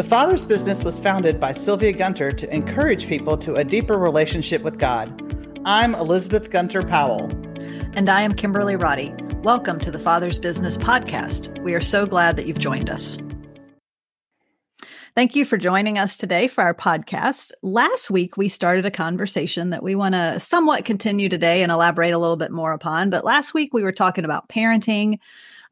The Father's Business was founded by Sylvia Gunter to encourage people to a deeper relationship with God. I'm Elizabeth Gunter Powell. And I am Kimberly Roddy. Welcome to the Father's Business Podcast. We are so glad that you've joined us. Thank you for joining us today for our podcast. Last week, we started a conversation that we want to somewhat continue today and elaborate a little bit more upon. But last week, we were talking about parenting,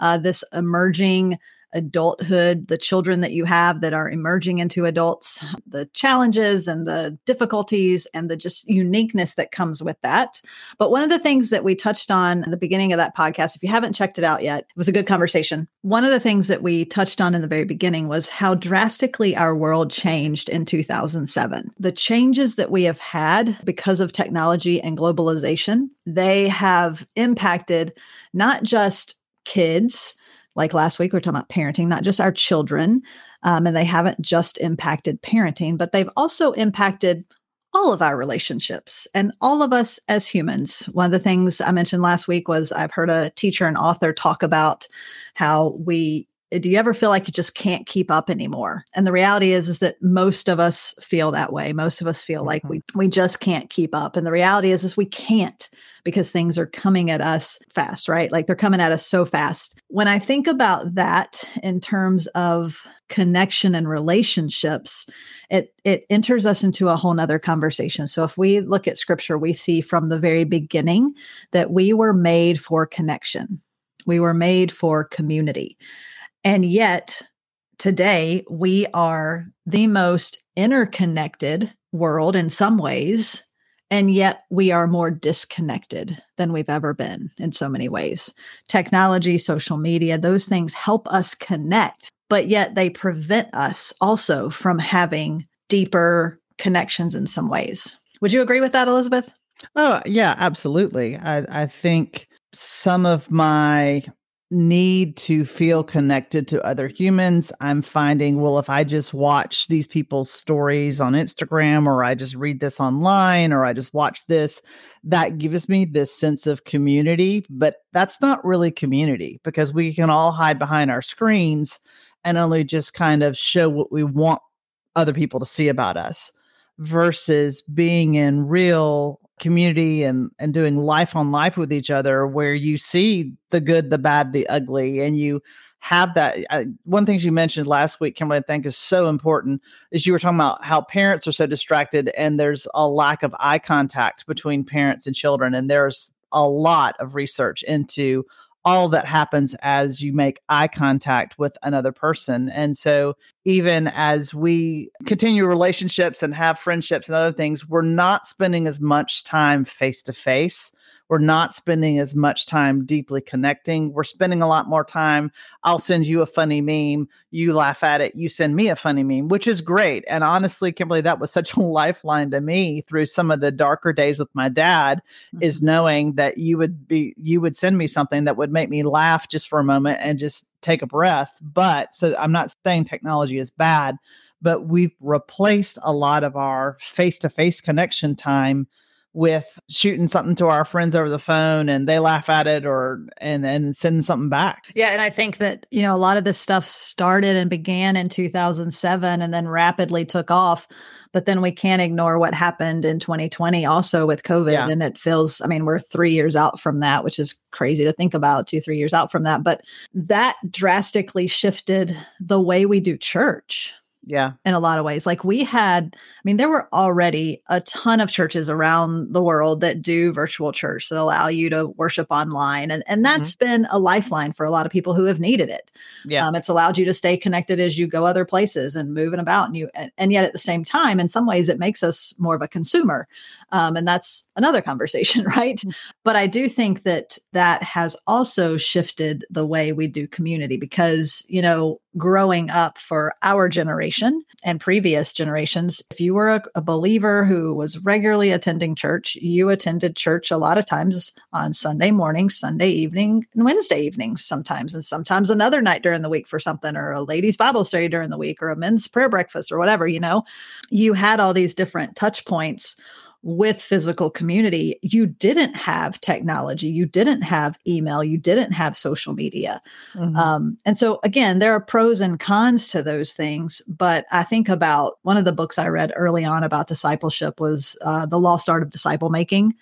uh, this emerging adulthood, the children that you have that are emerging into adults, the challenges and the difficulties and the just uniqueness that comes with that. But one of the things that we touched on at the beginning of that podcast, if you haven't checked it out yet, it was a good conversation. One of the things that we touched on in the very beginning was how drastically our world changed in 2007. The changes that we have had because of technology and globalization, they have impacted not just kids like last week, we are talking about parenting, not just our children. Um, and they haven't just impacted parenting, but they've also impacted all of our relationships and all of us as humans. One of the things I mentioned last week was I've heard a teacher and author talk about how we do you ever feel like you just can't keep up anymore? And the reality is is that most of us feel that way. Most of us feel mm-hmm. like we we just can't keep up. And the reality is is we can't because things are coming at us fast right? Like they're coming at us so fast. When i think about that in terms of connection and relationships it it enters us into a whole nother conversation. So if we look at scripture we see from the very beginning that we were made for connection. We were made for community and yet, today we are the most interconnected world in some ways. And yet we are more disconnected than we've ever been in so many ways. Technology, social media, those things help us connect, but yet they prevent us also from having deeper connections in some ways. Would you agree with that, Elizabeth? Oh, yeah, absolutely. I, I think some of my need to feel connected to other humans. I'm finding, well, if I just watch these people's stories on Instagram or I just read this online or I just watch this, that gives me this sense of community. But that's not really community because we can all hide behind our screens and only just kind of show what we want other people to see about us versus being in real community and and doing life on life with each other where you see the good the bad the ugly and you have that uh, one things you mentioned last week kimberly i think is so important is you were talking about how parents are so distracted and there's a lack of eye contact between parents and children and there's a lot of research into all that happens as you make eye contact with another person. And so, even as we continue relationships and have friendships and other things, we're not spending as much time face to face we're not spending as much time deeply connecting. We're spending a lot more time. I'll send you a funny meme. You laugh at it. You send me a funny meme, which is great. And honestly, Kimberly, that was such a lifeline to me through some of the darker days with my dad mm-hmm. is knowing that you would be, you would send me something that would make me laugh just for a moment and just take a breath. But so I'm not saying technology is bad, but we've replaced a lot of our face to face connection time with shooting something to our friends over the phone and they laugh at it or and then send something back. Yeah, and I think that, you know, a lot of this stuff started and began in 2007 and then rapidly took off, but then we can't ignore what happened in 2020 also with COVID yeah. and it feels I mean, we're 3 years out from that, which is crazy to think about, 2 3 years out from that, but that drastically shifted the way we do church yeah. In a lot of ways. Like we had, I mean, there were already a ton of churches around the world that do virtual church that allow you to worship online. And, and that's mm-hmm. been a lifeline for a lot of people who have needed it. Yeah. Um, it's allowed you to stay connected as you go other places and moving about. And you, and, and, yet at the same time, in some ways, it makes us more of a consumer. Um, and that's another conversation, right? Mm-hmm. But I do think that that has also shifted the way we do community because, you know, growing up for our generation and previous generations, if you were a, a, believer who was regularly attending church, you attended church a lot of times on Sunday morning, Sunday evening, and Wednesday evenings sometimes, and sometimes another night during the week for something, or a ladies' Bible study during the week, or a men's prayer breakfast, or whatever, you know. You had all these different touch points with physical community, you didn't have technology, you didn't have email, you didn't have social media. Mm-hmm. Um, and so, again, there are pros and cons to those things. But I think about one of the books I read early on about discipleship was uh, The Lost Art of Disciple Making.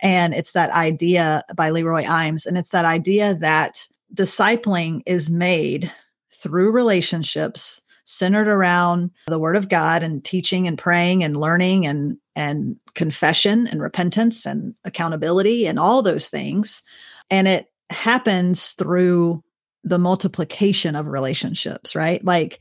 And it's that idea by Leroy Eims. And it's that idea that discipling is made through relationships centered around the word of God and teaching and praying and learning and and confession and repentance and accountability and all those things. And it happens through the multiplication of relationships right? Like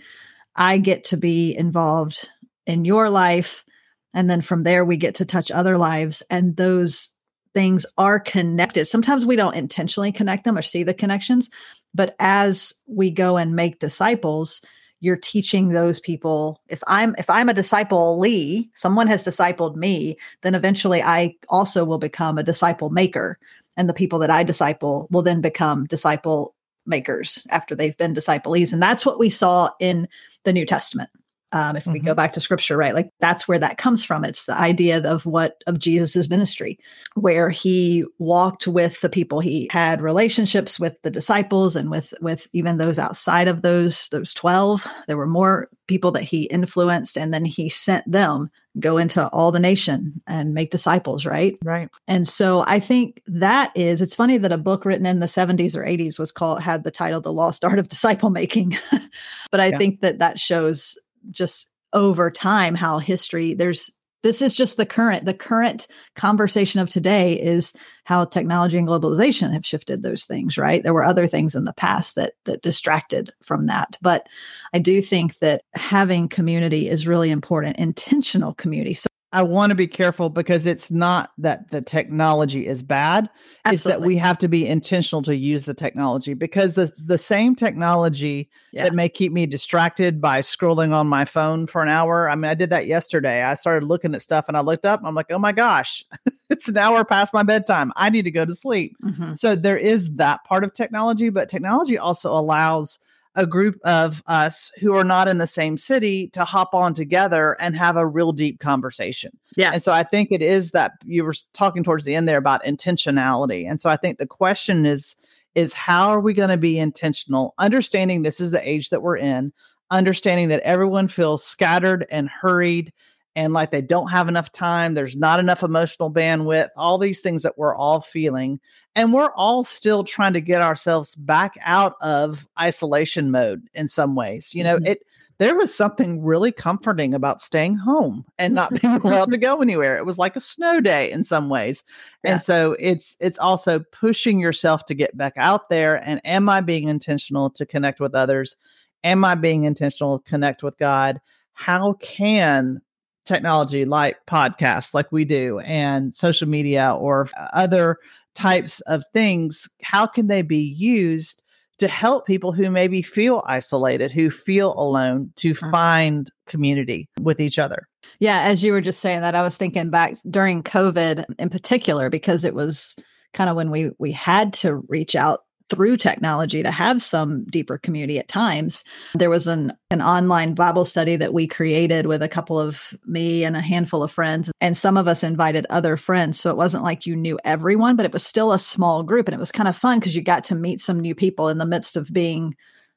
i get to be involved in your life and then from there we get to touch other lives and those things are connected. Sometimes we don't intentionally connect them or see the connections but as we go and make disciples you're teaching those people if i'm if i'm a disciplee someone has discipled me then eventually i also will become a disciple maker. And the people that i disciple will then become disciple makers after they've been disciplees. And that's what we saw in the new testament um, if mm-hmm. we go mm-hmm. back to scripture right like that's where that comes from it's the idea of what of jesus's ministry where he walked with the people he had relationships with the disciples and with with even those outside of those those 12 there were more people that he influenced and then he sent them go into all the nation and make disciples right right and so i think that is it's funny that a book written in the 70s or 80s was called had the title the lost art of disciple making but i yeah. think that that shows just over time how history there's this is just the current the current conversation of today is how technology and globalization have shifted those things right? There were other things in the past that that distracted from that. But i do think that having community is really important intentional community. So I want to be careful because it's not that the technology is bad. Absolutely. It's that we have to be intentional to use the technology because the, the same technology yeah. that may keep me distracted by scrolling on my phone for an hour. I mean, I did that yesterday. I started looking at stuff and I looked up. I'm like, oh my gosh, it's an hour past my bedtime. I need to go to sleep. Mm-hmm. So there is that part of technology, but technology also allows a group of us who are not in the same city to hop on together and have a real deep conversation. Yeah. And so I think it is that you were talking towards the end there about intentionality. And so I think the question is is how are we going to be intentional understanding this is the age that we're in, understanding that everyone feels scattered and hurried and like they don't have enough time, there's not enough emotional bandwidth, all these things that we're all feeling. And we're all still trying to get ourselves back out of isolation mode in some ways. You know, mm-hmm. it there was something really comforting about staying home and not being allowed to go anywhere. It was like a snow day in some ways. Yeah. And so it's it's also pushing yourself to get back out there and am I being intentional to connect with others? Am I being intentional to connect with God? How can technology like podcasts like we do and social media or other types of things how can they be used to help people who maybe feel isolated who feel alone to mm. find community with each other yeah as you were just saying that i was thinking back during covid in particular because it was kind of when we we had to reach out through technology to have some deeper community at times. There was an an online Bible study that we created with a couple of me and a handful of friends and some of us invited other friends so it wasn't like you knew everyone but it was still a small group and it was kind of fun because you got to meet some new people in the midst of being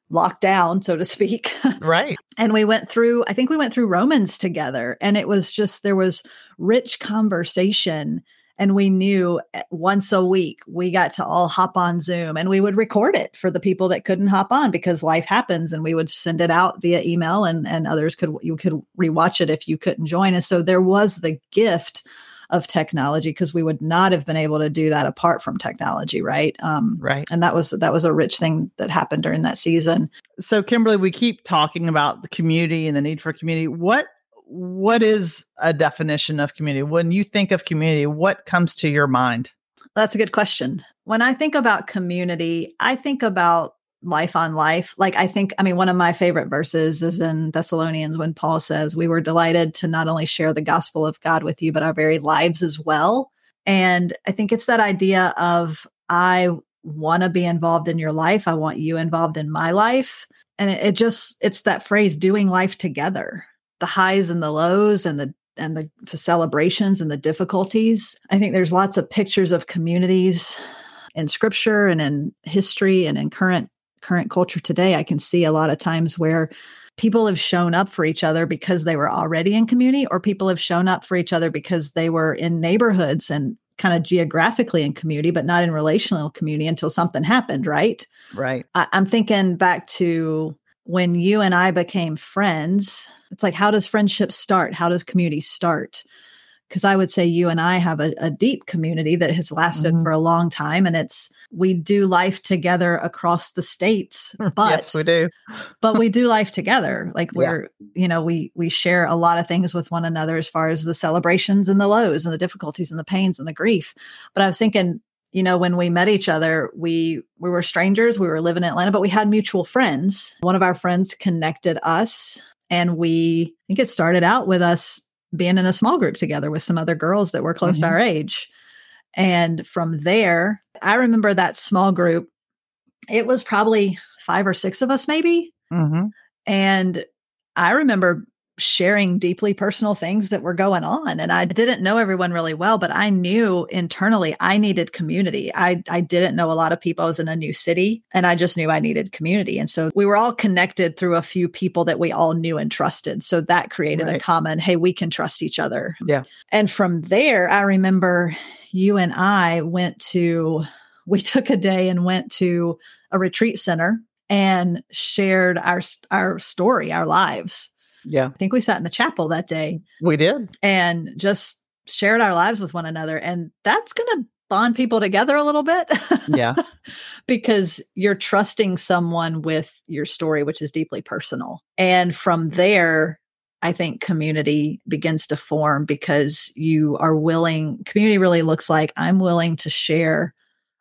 locked down so to speak. Right. and we went through I think we went through Romans together and it was just there was rich conversation and we knew eh, once a week we got to all hop on Zoom and we would record it for the people that couldn't hop on because life happens and we would send it out via email and and others could you could rewatch it if you couldn't join us. So there was the gift of technology because we would not have been able to do that apart from technology right? Um, right. and that was that was a rich thing that happened during that season. So kimberly we keep talking about the community and the need for community. What what is a definition of community? When you think of community, what comes to your mind? That's a good question. When I think about community, I think about life on life. Like, I think, I mean, one of my favorite verses is in Thessalonians when Paul says, We were delighted to not only share the gospel of God with you, but our very lives as well. And I think it's that idea of, I want to be involved in your life. I want you involved in my life. And it, it just, it's that phrase, doing life together the highs and the lows and the and the, the celebrations and the difficulties. I think there's lots of pictures of communities in scripture and in history and in current current culture today. I can see a lot of times where people have shown up for each other because they were already in community or people have shown up for each other because they were in neighborhoods and kind of geographically in community but not in relational community until something happened right right I, i'm thinking back to when you and i became friends it's like how does friendship start how does community start because I would say you and I have a, a deep community that has lasted mm-hmm. for a long time, and it's we do life together across the states. But yes, we do. but we do life together. Like we're, yeah. you know, we we share a lot of things with one another as far as the celebrations and the lows and the difficulties and the pains and the grief. But I was thinking, you know, when we met each other, we we were strangers. We were living in Atlanta, but we had mutual friends. One of our friends connected us, and we I think it started out with us being in a small group together with some other girls that were close mm-hmm. to our age. And from there, I remember that small group. It was probably five or six of us, maybe. Mm-hmm. And I remember sharing deeply personal things that were going on and I didn't know everyone really well but I knew internally I needed community. I I didn't know a lot of people. I was in a new city and I just knew I needed community. And so we were all connected through a few people that we all knew and trusted. So that created right. a common hey, we can trust each other. Yeah. And from there I remember you and I went to we took a day and went to a retreat center and shared our our story, our lives yeah. I think we sat in the chapel that day. We did. And just shared our lives with one another. And that's going to bond people together a little bit. Yeah. because you're trusting someone with your story, which is deeply personal. And from there, I think community begins to form because you are willing, community really looks like I'm willing to share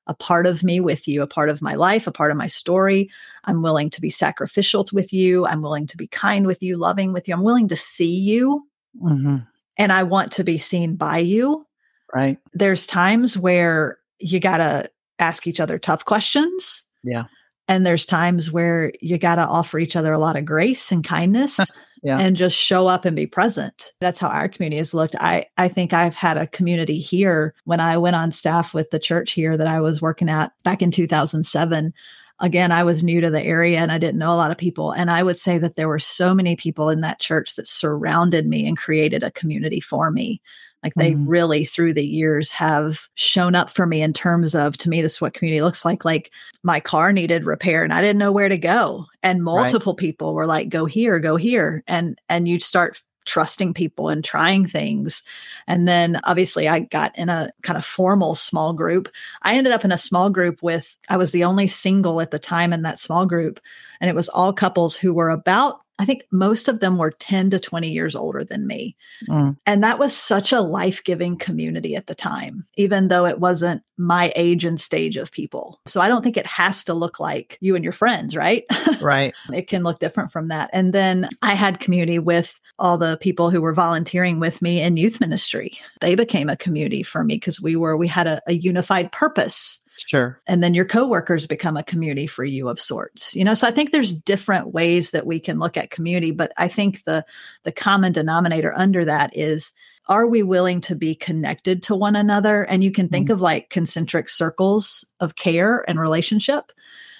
a part of me with you, a part of my life, a part of my story. I'm willing to be sacrificial with you. I'm willing to be kind with you, loving with you. I'm willing to see you. Mm-hmm. And I want to be seen by you. Right. There's times where you got to ask each other tough questions. Yeah. And there's times where you got to offer each other a lot of grace and kindness yeah. and just show up and be present. That's how our community has looked. I, I think I've had a community here when I went on staff with the church here that I was working at back in 2007 again, I was new to the area and I didn't know a lot of people. And I would say that there were so many people in that church that surrounded me and created a community for me. Like they mm. really through the years have shown up for me in terms of to me, this is what community looks like. Like my car needed repair and I didn't know where to go. And multiple right. people were like, go here, go here. And and you start trusting people and trying things. And then obviously I got in a kind of formal small group. I ended up in a small group with, I was the only single at the time in that small group. And it was all couples who were about I think most of them were 10 to 20 years older than me. Mm. And that was such a life giving community at the time, even though it wasn't my age and stage of people. So I don't think it has to look like you and your friends, right? Right. it can look different from that. And then I had community with all the people who were volunteering with me in youth ministry. They became a community for me because we were, we had a, a unified purpose Sure. And then your coworkers become a community for you of sorts. You know, so I think there's different ways that we can look at community, but I think the the common denominator under that is are we willing to be connected to one another? And you can think mm-hmm. of like concentric circles of care and relationship.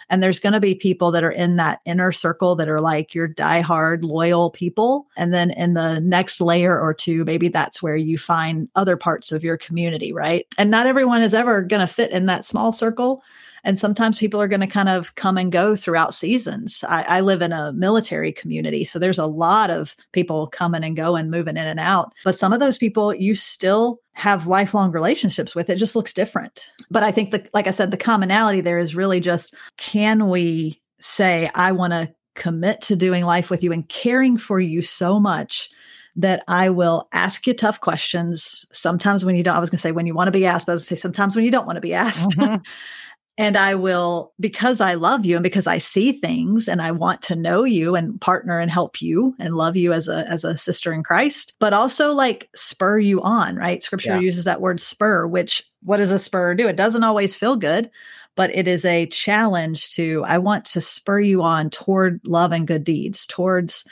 And there's going to be people that are in that inner circle that are like your diehard loyal people. And then in the next layer or two, maybe that's where you find other parts of your community, right? And not everyone is ever going to fit in that small circle. And sometimes people are going to kind of come and go throughout seasons. I, I, live in a military community, so there's a lot of people coming and going, moving in and out. But some of those people you still have lifelong relationships with. It just looks different. But I think the like I said, the commonality there is really just can we say, I want to commit to doing life with you and caring for you so much that I will ask you tough questions. Sometimes when you don't, I was going to say when you want to be asked, but I was going to say sometimes when you don't want to be asked. Mm-hmm. and I will, because I love you and because I see things and I want to know you and partner and help you and love you as a, as a sister in Christ, but also like spur you on, right? Scripture yeah. uses that word spur, which what does a spur do? It doesn't always feel good, but it is a challenge to, I want to spur you on toward love and good deeds, towards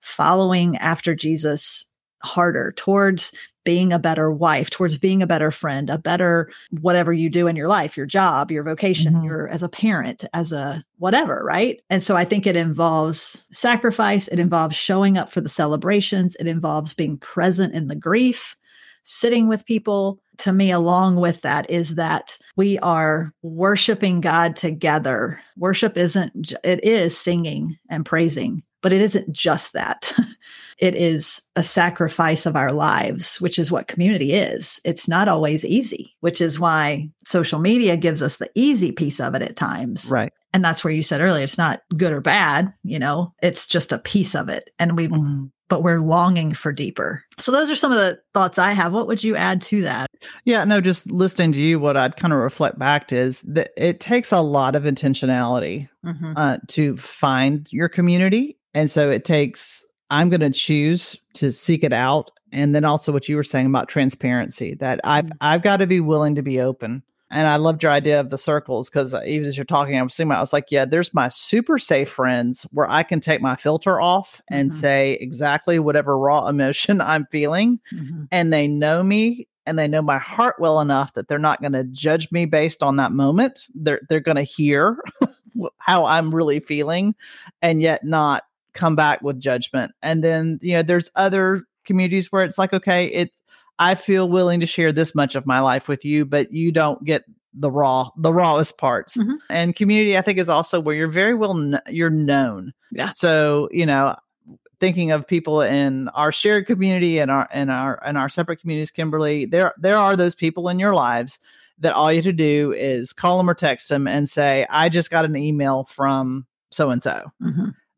following after Jesus harder towards being a better wife, towards being a better friend, a better whatever you do in your life, your job, your vocation, mm-hmm. your as a parent, as a whatever, right? And so I think it involves sacrifice, it involves showing up for the celebrations, it involves being present in the grief, sitting with people. To me, along with that, is that we are worshiping God together. Worship isn't, it is singing and praising, but it isn't just that. it is a sacrifice of our lives, which is what community is. It's not always easy, which is why social media gives us the easy piece of it at times. Right. And that's where you said earlier, it's not good or bad, you know, it's just a piece of it. And we, mm-hmm. but we're longing for deeper. So those are some of the thoughts I have. What would you add to that? Yeah, no, just listening to you, what I'd kind of reflect back to is that it takes a lot of intentionality mm-hmm. uh, to find your community. And so it takes I'm going to choose to seek it out. And then also what you were saying about transparency that I've, mm-hmm. I've got to be willing to be open. And I loved your idea of the circles because uh, even as you're talking, I was thinking, I was like, yeah, there's my super safe friends where I can take my filter off and mm-hmm. say exactly whatever raw emotion I'm feeling. Mm-hmm. And they know me and they know my heart well enough that they're not going to judge me based on that moment. They're they're going to hear how I'm really feeling and yet not come back with judgment. And then, you know, there's other communities where it's like, okay, it I feel willing to share this much of my life with you, but you don't get the raw, the rawest parts. Mm-hmm. And community, I think, is also where you're very well, kn- you're known. Yeah. So, you know, thinking of people in our shared community and our and our and our separate communities, Kimberly, there there are those people in your lives that all you have to do is call them or text them and say, I just got an email from so and so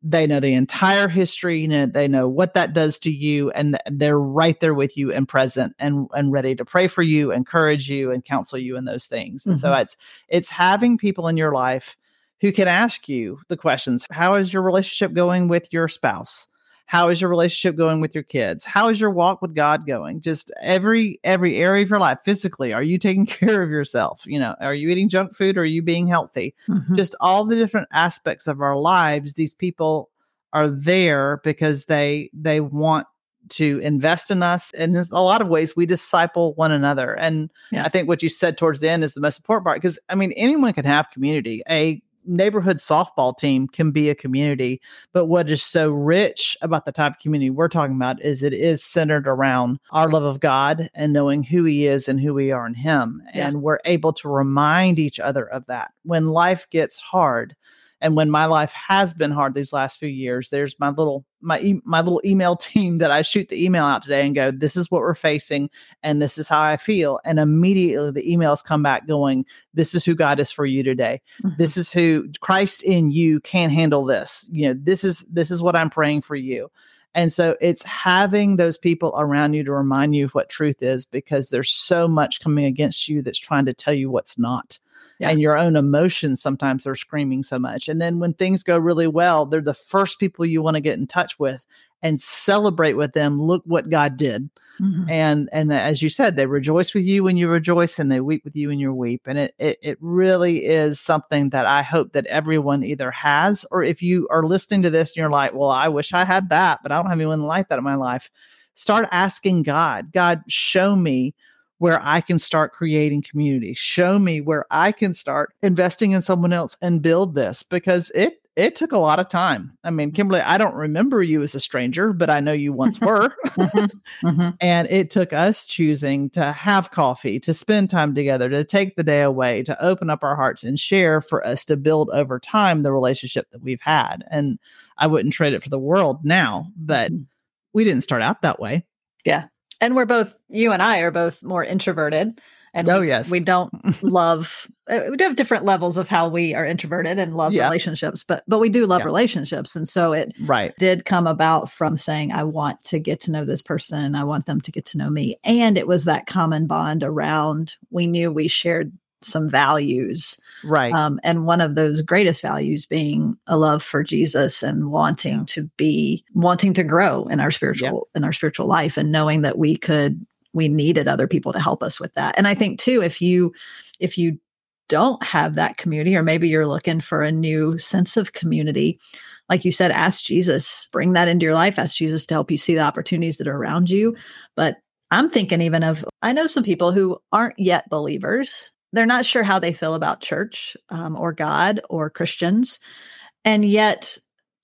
they know the entire history you know, they know what that does to you and they're right there with you and present and and ready to pray for you encourage you and counsel you in those things mm-hmm. and so mm-hmm. it's it's having people in your life who can ask you the questions how is your relationship going with your spouse how is your relationship going with your kids how is your walk with god going just every every area of your life physically are you taking care of yourself you know are you eating junk food or are you being healthy mm-hmm. just all the different aspects of our lives these people are there because they they want to invest in us and in a lot of ways we disciple one another and yeah. i think what you said towards the end is the most important part because i mean anyone can have community a neighborhood softball team can be a community. But what is so rich about the type of community we're talking about is it is centered around our love of God and knowing who He is and who we are in Him. Yeah. And we're able to remind each other of that. When life gets hard, and when my life has been hard these last few years, there's my little my e- my little email team that I shoot the email out today and go, "This is what we're facing, and this is how I feel." And immediately the emails come back going, "This is who God is for you today. Mm-hmm. This is who Christ in you can handle this. You know, this is this is what I'm praying for you." And so it's having those people around you to remind you of what truth is because there's so much coming against you that's trying to tell you what's not yeah. and your own emotions sometimes are screaming so much. And then when things go really well, they're the first people you want to get in touch with and celebrate with them. Look what God did. Mm-hmm. And and as you said, they rejoice with you when you rejoice and they weep with you when you weep. And it, it it really is something that I hope that everyone either has or if you are listening to this and you're like, well, I wish I had that, but I don't have anyone like that in my life. Start asking God, God, show me where I can start creating community. Show me where I can start investing in someone else and build this because it it took a lot of time. I mean, Kimberly, I don't remember you as a stranger, but I know you once were. mm-hmm, mm-hmm. And it took us choosing to have coffee, to spend time together, to take the day away, to open up our hearts and share for us to build over time the relationship that we've had. And I wouldn't trade it for the world now, but mm-hmm. we didn't start out that way. Yeah and we're both you and I are both more introverted and oh we, yes we don't love uh, we do have different levels of how we are introverted and love yeah. relationships but but we do love yeah. relationships and so it right did come about from saying I want to get to know this person I want them to get to know me and it was that common bond around we knew we shared some values. Right. Um, and one of those greatest values being a love for Jesus and wanting yeah. to be wanting to grow in our spiritual yeah. in our spiritual life and knowing that we could we needed other people to help us with that. And I think too, if you if you don't have that community, or maybe you're looking for a new sense of community, like you said, ask Jesus, bring that into your life, ask Jesus to help you see the opportunities that are around you. But I'm thinking even of, I know some people who aren't yet believers. They're not sure how they feel about church um, or God or Christians. And yet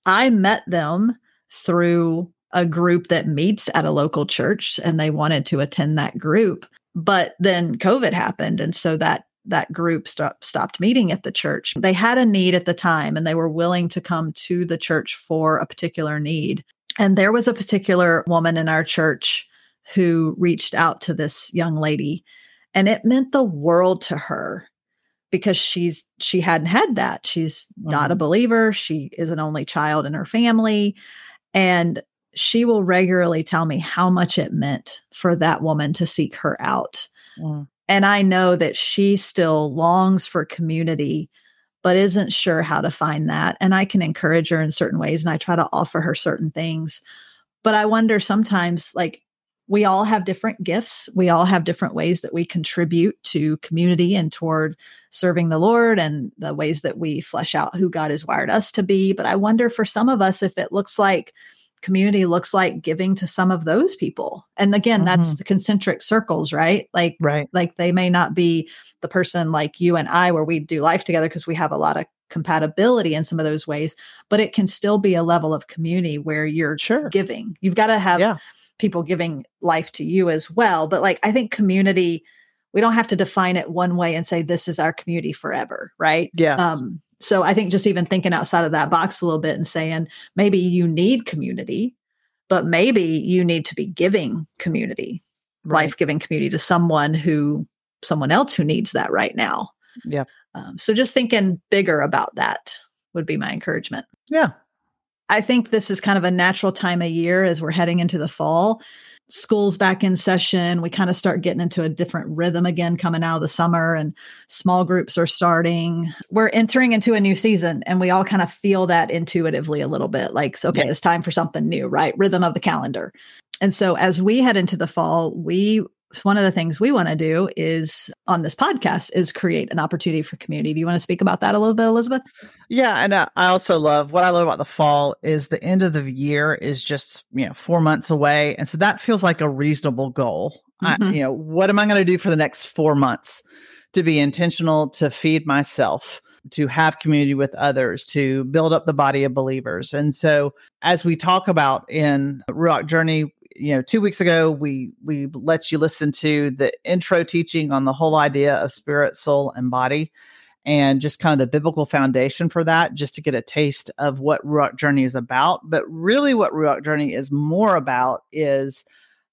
I met them through a group that meets at a local church and they wanted to attend that group. But then COVID happened. And so that that group st- stopped meeting at the church. They had a need at the time and they were willing to come to the church for a particular need. And there was a particular woman in our church who reached out to this young lady and it meant the world to her because she's she hadn't had that. She's mm-hmm. not a mm-hmm. believer, she is an only child in her family and she will regularly tell me how much it meant for that woman to seek her out. Mm. And I know that she still longs for community, but isn't sure how to find that. And I can encourage her in certain ways and I try to offer her certain things. But I wonder sometimes, like, we all have different gifts. We all have different ways that we contribute to community and toward serving the Lord and the ways that we flesh out who God has wired us to be. But I wonder for some of us if it looks like community looks like giving to some of those people and again mm-hmm. that's the concentric circles right like right like they may not be the person like you and i where we do life together because we have a lot of compatibility in some of those ways but it can still be a level of community where you're sure. giving you've got to have yeah. People giving life to you as well but like i think community we don't have to define it one way and say this is our community forever right yeah um so I think just even thinking outside of that box a little bit and saying maybe you need community, but maybe you need to be giving community, right. life giving community to someone who, someone else who needs that right now. Yeah. Um, so just thinking bigger about that would be my encouragement. Yeah. I think this is kind of a natural time of year as we're heading into the fall school's back in session. We kind of start getting into a different rhythm again coming out of the summer, and small groups are starting. We're entering into a new season, and we all kind of feel that intuitively a little bit like, okay, yeah. it's time for something new, right? Rhythm of the calendar. And so as we head into the fall, we one of the things we want to do is on this podcast is create an opportunity for community. Do you want to speak about that a little bit, Elizabeth? Yeah, and uh, I also love what I love about the fall is the end of the year is just you know four months away, and so that feels like a reasonable goal. Mm-hmm. I, you know, what am I going to do for the next four months to be intentional to feed myself? to have community with others, to build up the body of believers. And so, as we talk about in Ruach Journey, you know, two weeks ago we we let you listen to the intro teaching on the whole idea of spirit, soul, and body, and just kind of the biblical foundation for that, just to get a taste of what Ruach Journey is about. But really, what Ruach Journey is more about is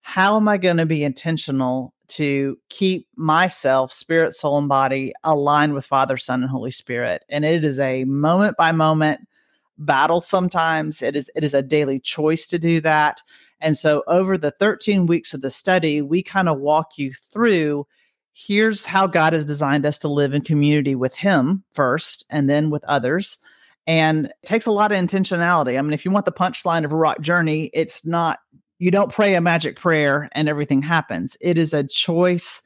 how am I going to be intentional to keep myself, spirit, soul, and body aligned with Father, Son, and Holy Spirit? And it is a moment by moment battle sometimes it is it is a daily choice to do that and so over the 13 weeks of the study, we kind of walk you through here's how God has designed us to live in community with Him first and then with others. And it takes a lot of intentionality. I mean, if you want the punchline of a Ruach Journey, it's not, you don't pray a magic prayer and everything happens. It is a choice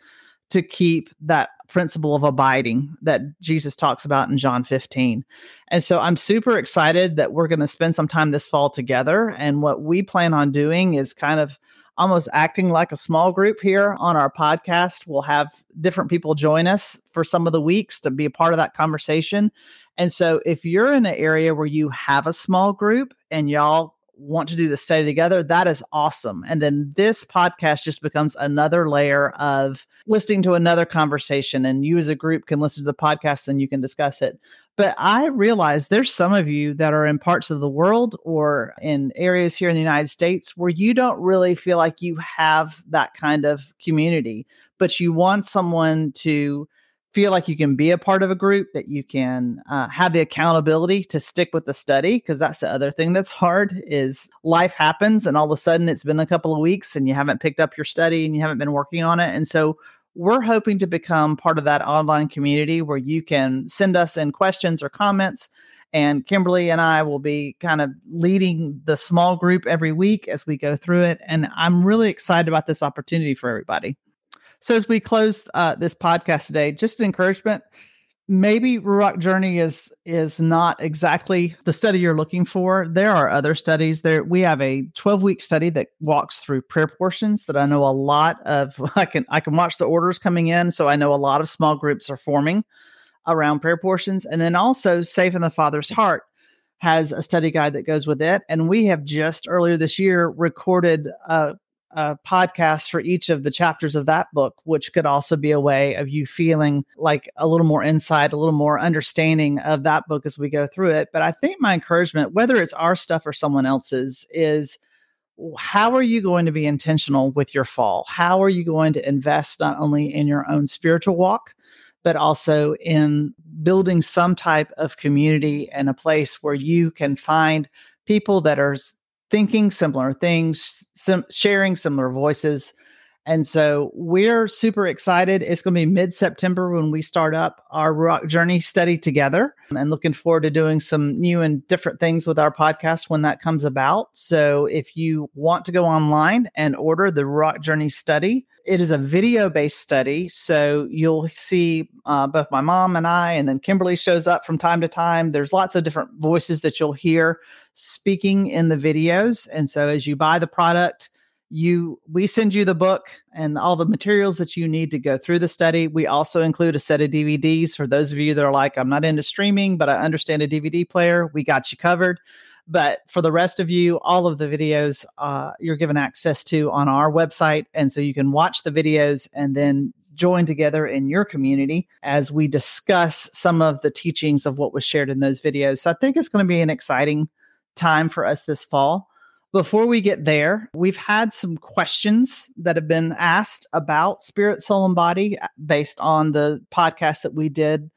to keep that principle of abiding that Jesus talks about in John 15. And so I'm super excited that we're going to spend some time this fall together. And what we plan on doing is kind of almost acting like a small group here on our podcast. We'll have different people join us for some of the weeks to be a part of that conversation. And so if you're in an area where you have a small group and y'all want to do the study together, that is awesome. And then this podcast just becomes another layer of listening to another conversation. And you as a group can listen to the podcast and you can discuss it. But I realize there's some of you that are in parts of the world or in areas here in the United States where you don't really feel like you have that kind of community, but you want someone to feel like you can be a part of a group, that you can uh, have the accountability to stick with the study, because that's the other thing that's hard is life happens and all of a sudden it's been a couple of weeks and you haven't picked up your study and you haven't been working on it. And so we're hoping to become part of that online community where you can send us in questions or comments. And Kimberly and I will be kind of leading the small group every week as we go through it. And I'm really excited about this opportunity for everybody. So as we close uh, this podcast today, just an encouragement. maybe Ruach Journey is is not exactly the study you're looking for. There are other studies. There we have a 12 week study that walks through prayer portions that I know a lot of. I can I can watch the orders coming in, so I know a lot of small groups are forming around prayer portions, and then also Safe in the Father's Heart has a study guide that goes with it. And we have just earlier this year recorded a a podcast for each of the chapters of that book, which could also be a way of you feeling like a little more insight, a little more understanding of that book as we go through it. But I think my encouragement, whether it's our stuff or someone else's, is how are you going to be intentional with your fall? How are you going to invest not only in your own spiritual walk, but also in building some type of community and a place where you can find people that are thinking similar things, sim- sharing similar voices. And so we're super excited. It's going to be mid September when we start up our Ruach Journey study together and looking forward to doing some new and different things with our podcast when that comes about. So if you want to go online and order the Ruach Journey study, it is a video based study. So you'll see uh, both my mom and I, and then Kimberly shows up from time to time. There's lots of different voices that you'll hear speaking in the videos. And so as you buy the product, you we send you the book and all the materials that you need to go through the study. We also include a set of DVDs for those of you that are like, I'm not into streaming, but I understand a DVD player. We got you covered. But for the rest of you, all of the videos uh, you're given access to on our website. And so you can watch the videos and then join together in your community as we discuss some of the teachings of what was shared in those videos. So I think it's going to be an exciting time for us this fall. Before we get there, we've had some questions that have been asked about spirit, soul, and body uh, based on the podcast that we did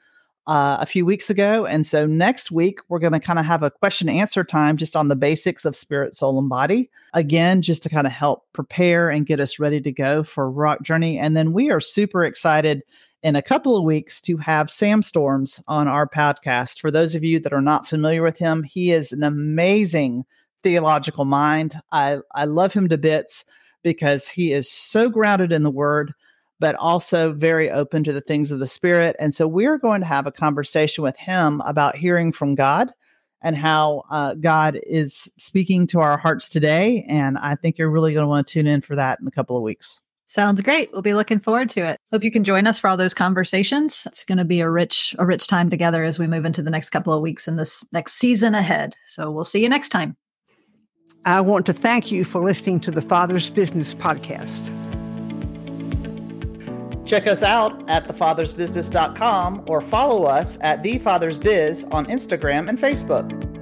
uh, a few weeks ago. And so next week, we're going to kind of have a question answer time just on the basics of spirit, soul, and body. Again, just to kind of help prepare and get us ready to go for Ruach Journey. And then we are super excited in a couple of weeks to have Sam Storms on our podcast. For those of you that are not familiar with him, he is an amazing theological mind. I, I love him to bits because he is so grounded in the word, but also very open to the things of the spirit. And so we're going to have a conversation with him about hearing from God and how uh, God is speaking to our hearts today. And I think you're really going to want to tune in for that in a couple of weeks. Sounds great. We'll be looking forward to it. Hope you can join us for all those conversations. It's going to be a rich, a rich time together as we move into the next couple of weeks in this next season ahead. So we'll see you next time. I want to thank you for listening to the Father's Business podcast. Check us out at thefathersbusiness.com or follow us at The Father's thefathersbiz on Instagram and Facebook.